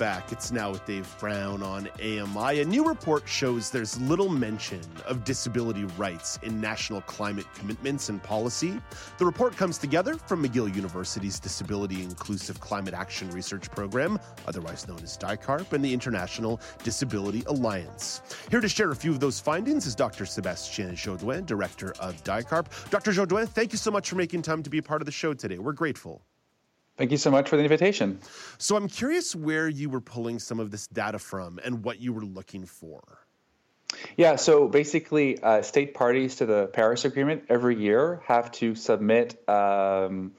Back. It's now with Dave Brown on AMI. A new report shows there's little mention of disability rights in national climate commitments and policy. The report comes together from McGill University's Disability Inclusive Climate Action Research Program, otherwise known as DICARP, and the International Disability Alliance. Here to share a few of those findings is Dr. Sebastien Jodoin, Director of DICARP. Dr. Jodoin, thank you so much for making time to be a part of the show today. We're grateful. Thank you so much for the invitation. So, I'm curious where you were pulling some of this data from and what you were looking for. Yeah, so basically, uh, state parties to the Paris Agreement every year have to submit um,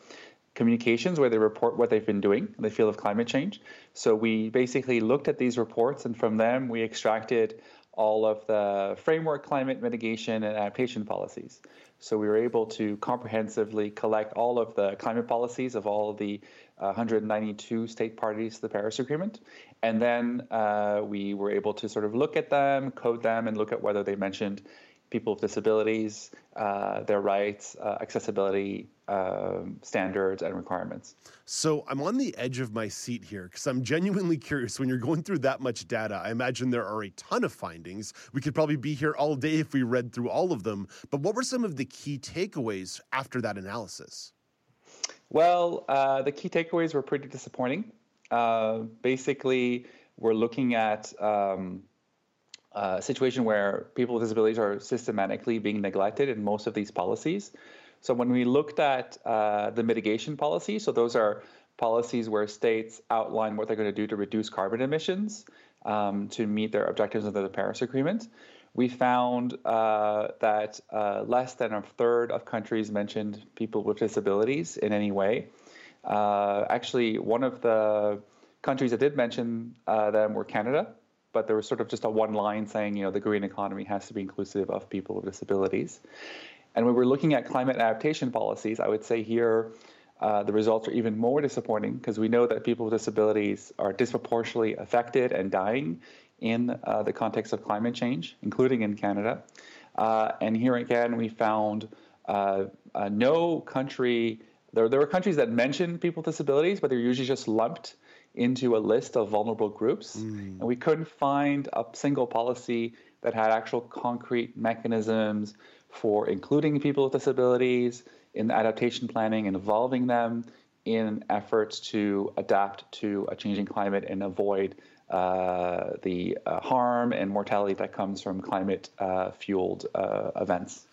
communications where they report what they've been doing in the field of climate change. So, we basically looked at these reports, and from them, we extracted all of the framework climate mitigation and adaptation policies. So we were able to comprehensively collect all of the climate policies of all the uh, 192 state parties to the Paris Agreement. And then uh, we were able to sort of look at them, code them, and look at whether they mentioned people with disabilities, uh, their rights, uh, accessibility um, standards, and requirements. So I'm on the edge of my seat here because I'm genuinely curious. When you're going through that much data, I imagine there are a ton of findings. We could probably be here all day if we read through all of them. But what were some of the key takeaways after that analysis? Well, uh, the key takeaways were pretty disappointing. Uh, basically, we're looking at um, a situation where people with disabilities are systematically being neglected in most of these policies. So when we looked at uh, the mitigation policy, so those are policies where states outline what they're going to do to reduce carbon emissions um, to meet their objectives under the Paris Agreement. We found uh, that uh, less than a third of countries mentioned people with disabilities in any way. Uh, actually, one of the countries that did mention uh, them were Canada, but there was sort of just a one line saying, you know, the green economy has to be inclusive of people with disabilities. And when we're looking at climate adaptation policies, I would say here uh, the results are even more disappointing because we know that people with disabilities are disproportionately affected and dying in uh, the context of climate change, including in Canada. Uh, and here again, we found uh, uh, no country, there, there were countries that mentioned people with disabilities, but they're usually just lumped into a list of vulnerable groups. Mm. And we couldn't find a single policy that had actual concrete mechanisms for including people with disabilities in adaptation planning, involving them in efforts to adapt to a changing climate and avoid uh, the uh, harm and mortality that comes from climate uh, fueled uh, events.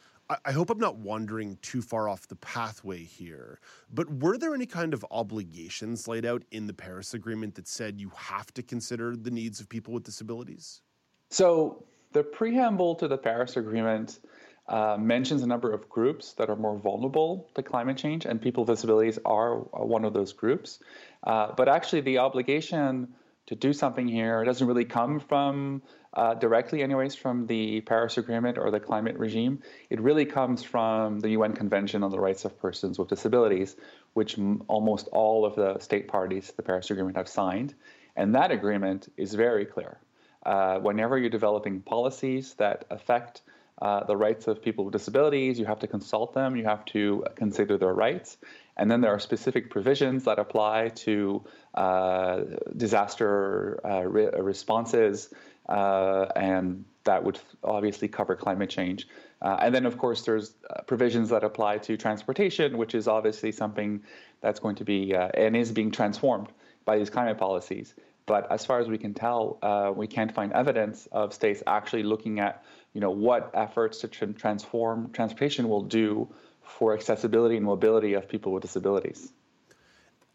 I hope I'm not wandering too far off the pathway here, but were there any kind of obligations laid out in the Paris Agreement that said you have to consider the needs of people with disabilities? So, the preamble to the Paris Agreement uh, mentions a number of groups that are more vulnerable to climate change, and people with disabilities are one of those groups. Uh, but actually, the obligation to do something here doesn't really come from uh, directly, anyways, from the Paris Agreement or the climate regime. It really comes from the UN Convention on the Rights of Persons with Disabilities, which m- almost all of the state parties to the Paris Agreement have signed. And that agreement is very clear. Uh, whenever you're developing policies that affect uh, the rights of people with disabilities. You have to consult them. You have to consider their rights. And then there are specific provisions that apply to uh, disaster uh, re- responses, uh, and that would obviously cover climate change. Uh, and then, of course, there's provisions that apply to transportation, which is obviously something that's going to be and is being transformed by these climate policies. But as far as we can tell, we can't find evidence of states actually looking at you know, what efforts to transform transportation will do for accessibility and mobility of people with disabilities.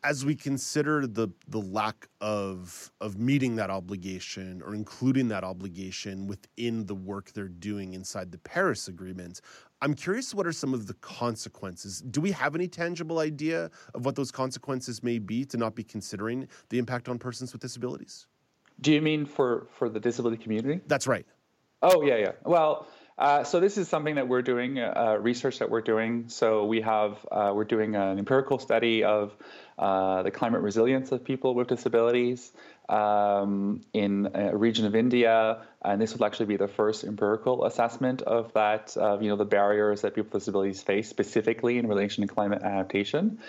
As we consider the the lack of of meeting that obligation or including that obligation within the work they're doing inside the Paris Agreement, I'm curious what are some of the consequences? Do we have any tangible idea of what those consequences may be to not be considering the impact on persons with disabilities? Do you mean for for the disability community? That's right. Oh yeah, yeah. Well, uh, so this is something that we're doing, uh, research that we're doing. So we have uh, we're doing an empirical study of uh, the climate resilience of people with disabilities um, in a region of India, and this will actually be the first empirical assessment of that. Of, you know, the barriers that people with disabilities face specifically in relation to climate adaptation.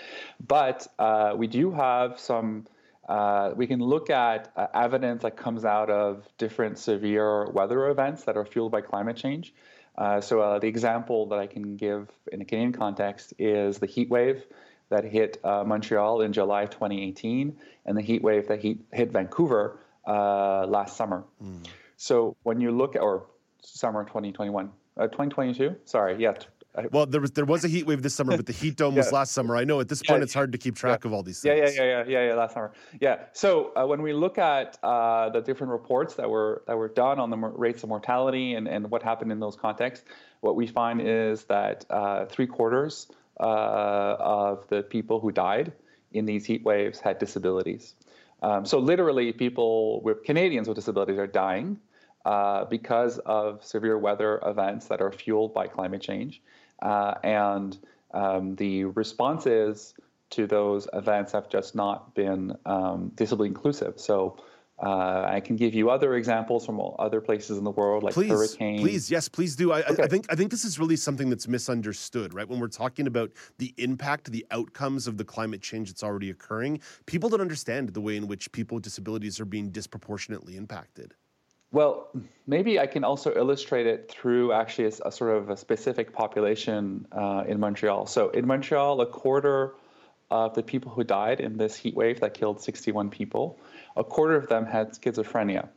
But uh, we do have some. Uh, we can look at uh, evidence that comes out of different severe weather events that are fueled by climate change. Uh, so uh, the example that I can give in the Canadian context is the heat wave that hit uh, Montreal in July 2018 and the heat wave that hit, hit Vancouver uh, last summer. Mm. So when you look at, or summer 2021, 2022, sorry, yeah, well, there was there was a heat wave this summer, but the heat dome yeah. was last summer. I know at this point yeah. it's hard to keep track yeah. of all these things. Yeah, yeah, yeah, yeah, yeah, Last summer, yeah. So uh, when we look at uh, the different reports that were that were done on the rates of mortality and and what happened in those contexts, what we find is that uh, three quarters uh, of the people who died in these heat waves had disabilities. Um, so literally, people with Canadians with disabilities are dying. Uh, because of severe weather events that are fueled by climate change. Uh, and um, the responses to those events have just not been um, disably inclusive. So uh, I can give you other examples from other places in the world, like please, hurricanes. Please, yes, please do. I, okay. I, think I think this is really something that's misunderstood, right? When we're talking about the impact, the outcomes of the climate change that's already occurring, people don't understand the way in which people with disabilities are being disproportionately impacted. Well, maybe I can also illustrate it through actually a, a sort of a specific population uh, in Montreal. So in Montreal, a quarter of the people who died in this heat wave that killed 61 people, a quarter of them had schizophrenia.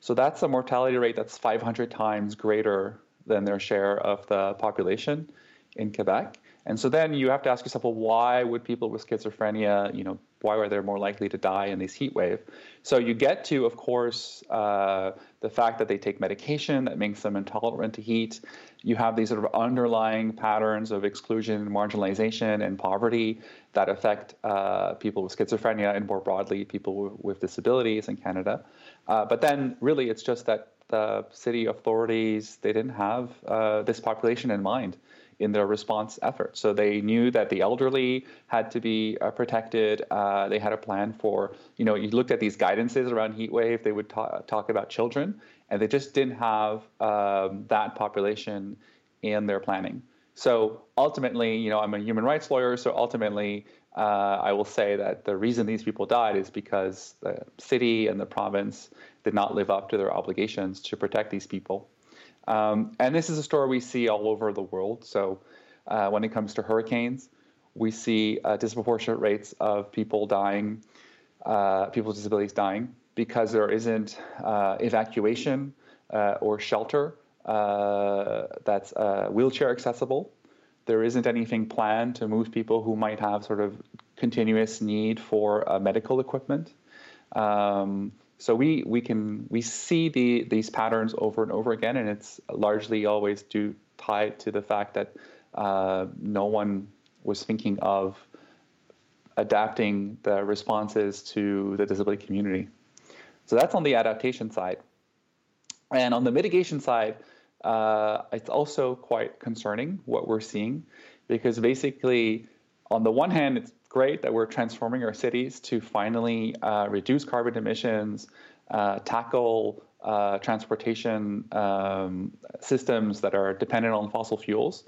So that's a mortality rate that's 500 times greater than their share of the population in Quebec. And so then you have to ask yourself, well, why would people with schizophrenia, you know, why are they more likely to die in this heat wave? So you get to, of course, uh, the fact that they take medication that makes them intolerant to heat. You have these sort of underlying patterns of exclusion, marginalization, and poverty that affect uh, people with schizophrenia and more broadly people with disabilities in Canada. Uh, but then, really, it's just that the city authorities they didn't have uh, this population in mind in their response efforts. So they knew that the elderly had to be uh, protected. Uh, they had a plan for, you know, you looked at these guidances around heat wave, they would ta- talk about children, and they just didn't have um, that population in their planning. So ultimately, you know, I'm a human rights lawyer, so ultimately, uh, I will say that the reason these people died is because the city and the province did not live up to their obligations to protect these people. Um, and this is a story we see all over the world. So uh, when it comes to hurricanes, we see uh, disproportionate rates of people dying, uh, people with disabilities dying, because there isn't uh, evacuation uh, or shelter uh, that's wheelchair accessible. There isn't anything planned to move people who might have sort of continuous need for medical equipment. Um, so we we can we see the these patterns over and over again, and it's largely always due tied to the fact that uh, no one was thinking of adapting the responses to the disability community. So that's on the adaptation side, and on the mitigation side, uh, it's also quite concerning what we're seeing, because basically, on the one hand, it's great that we're transforming our cities to finally uh, reduce carbon emissions, uh, tackle uh, transportation um, systems that are dependent on fossil fuels.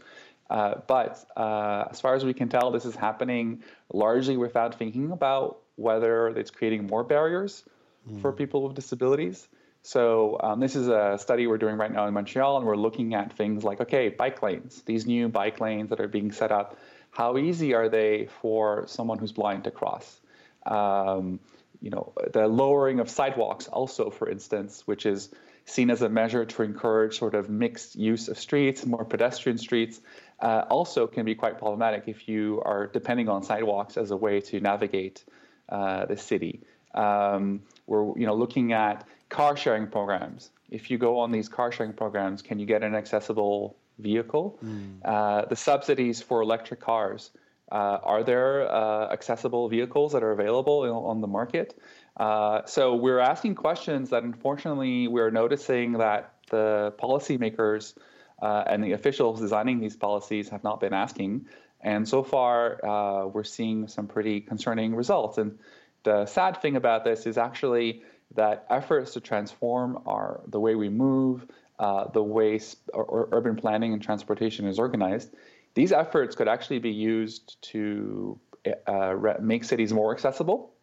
Uh, but uh, as far as we can tell, this is happening largely without thinking about whether it's creating more barriers mm. for people with disabilities. So um, this is a study we're doing right now in Montreal, and we're looking at things like, okay, bike lanes, these new bike lanes that are being set up how easy are they for someone who's blind to cross? Um, you know, the lowering of sidewalks also, for instance, which is seen as a measure to encourage sort of mixed use of streets, more pedestrian streets, uh, also can be quite problematic if you are depending on sidewalks as a way to navigate uh, the city. Um, we're you know looking at car sharing programs. If you go on these car sharing programs, can you get an accessible vehicle. Mm. Uh, the subsidies for electric cars. Uh, are there uh, accessible vehicles that are available on the market? Uh, so we're asking questions that unfortunately we're noticing that the policymakers uh, and the officials designing these policies have not been asking. And so far, uh, we're seeing some pretty concerning results. And the sad thing about this is actually that efforts to transform our the way we move, uh, the way or, or urban planning and transportation is organized, these efforts could actually be used to uh, make cities more accessible.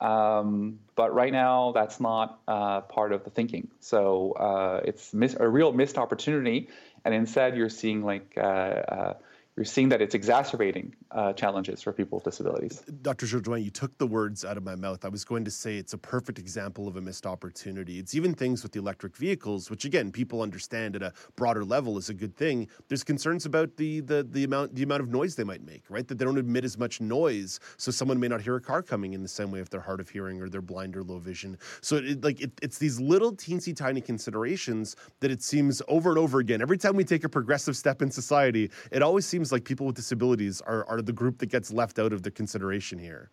Um, but right now, that's not uh, part of the thinking. So uh, it's miss- a real missed opportunity, and instead, you're seeing like uh, you're seeing that it's exacerbating uh, challenges for people with disabilities. Dr. Jourdain, you took the words out of my mouth. I was going to say it's a perfect example of a missed opportunity. It's even things with the electric vehicles, which again people understand at a broader level is a good thing. There's concerns about the the the amount the amount of noise they might make, right? That they don't emit as much noise, so someone may not hear a car coming in the same way if they're hard of hearing or they're blind or low vision. So it, like it, it's these little teensy tiny considerations that it seems over and over again. Every time we take a progressive step in society, it always seems like people with disabilities are, are the group that gets left out of the consideration here.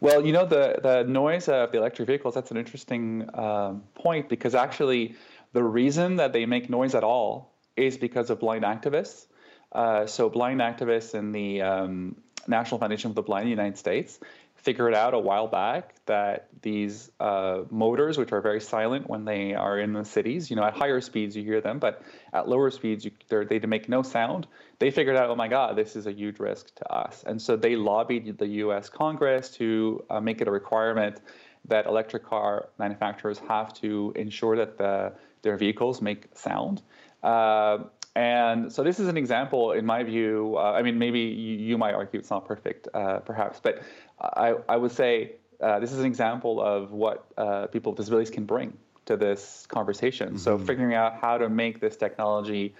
Well, you know, the, the noise of the electric vehicles, that's an interesting um, point because actually the reason that they make noise at all is because of blind activists. Uh, so, blind activists in the um, National Foundation for the Blind in the United States figured out a while back that these uh, motors, which are very silent when they are in the cities, you know, at higher speeds you hear them, but at lower speeds you, they make no sound. They figured out, oh my God, this is a huge risk to us, and so they lobbied the U.S. Congress to uh, make it a requirement that electric car manufacturers have to ensure that the, their vehicles make sound. Uh, and so this is an example, in my view. Uh, I mean, maybe you, you, might argue it's not perfect, uh, perhaps, but I, I would say uh, this is an example of what uh, people with disabilities can bring to this conversation. Mm-hmm. So figuring out how to make this technology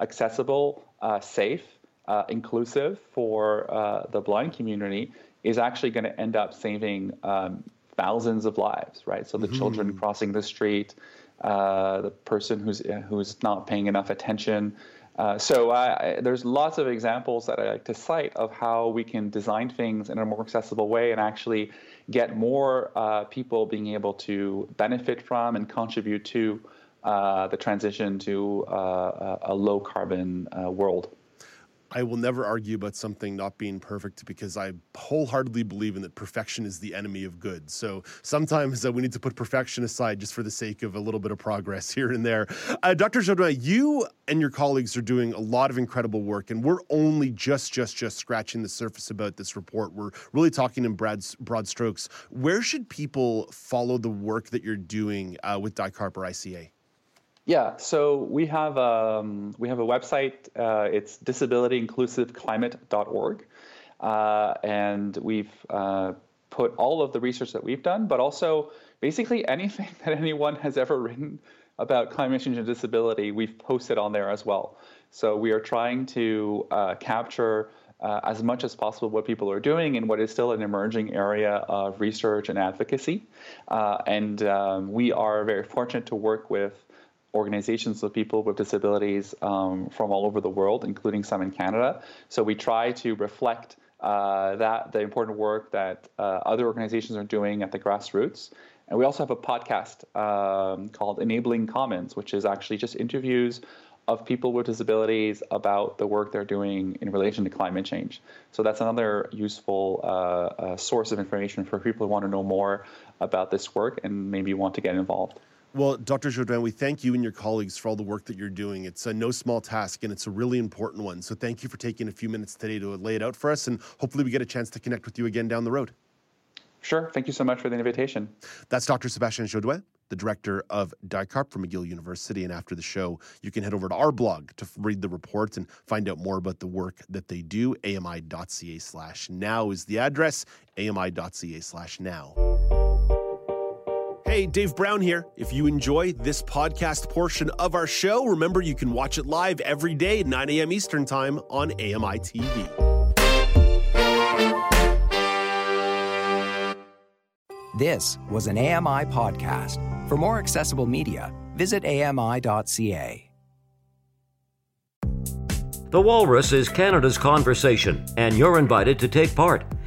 accessible, uh, safe, uh, inclusive for uh, the blind community is actually going to end up saving um, thousands of lives, right? So the mm-hmm. children crossing the street, uh, the person who's who's not paying enough attention. Uh, so I, there's lots of examples that I like to cite of how we can design things in a more accessible way and actually get more uh, people being able to benefit from and contribute to uh, the transition to uh, a low carbon uh, world. I will never argue about something not being perfect because I wholeheartedly believe in that perfection is the enemy of good. So sometimes uh, we need to put perfection aside just for the sake of a little bit of progress here and there. Uh, Dr. Jourdain, you and your colleagues are doing a lot of incredible work, and we're only just, just, just scratching the surface about this report. We're really talking in broad, broad strokes. Where should people follow the work that you're doing uh, with DICARP or ICA? Yeah, so we have um, we have a website. Uh, it's disabilityinclusiveclimate.org, uh, and we've uh, put all of the research that we've done, but also basically anything that anyone has ever written about climate change and disability, we've posted on there as well. So we are trying to uh, capture uh, as much as possible what people are doing in what is still an emerging area of research and advocacy. Uh, and um, we are very fortunate to work with organizations of people with disabilities um, from all over the world, including some in Canada. So we try to reflect uh, that the important work that uh, other organizations are doing at the grassroots. And we also have a podcast um, called Enabling Commons, which is actually just interviews of people with disabilities about the work they're doing in relation to climate change. So that's another useful uh, uh source of information for people who want to know more about this work and maybe want to get involved. Well, Dr. Jourdain, we thank you and your colleagues for all the work that you're doing. It's a no small task and it's a really important one. So thank you for taking a few minutes today to lay it out for us. And hopefully, we get a chance to connect with you again down the road. Sure. Thank you so much for the invitation. That's Dr. Sebastian Jourdain, the director of DICARP from McGill University. And after the show, you can head over to our blog to read the report and find out more about the work that they do. AMI.ca slash now is the address, AMI.ca slash now. Hey, Dave Brown here. If you enjoy this podcast portion of our show, remember you can watch it live every day at 9 a.m. Eastern Time on AMI TV. This was an AMI podcast. For more accessible media, visit AMI.ca. The Walrus is Canada's conversation, and you're invited to take part.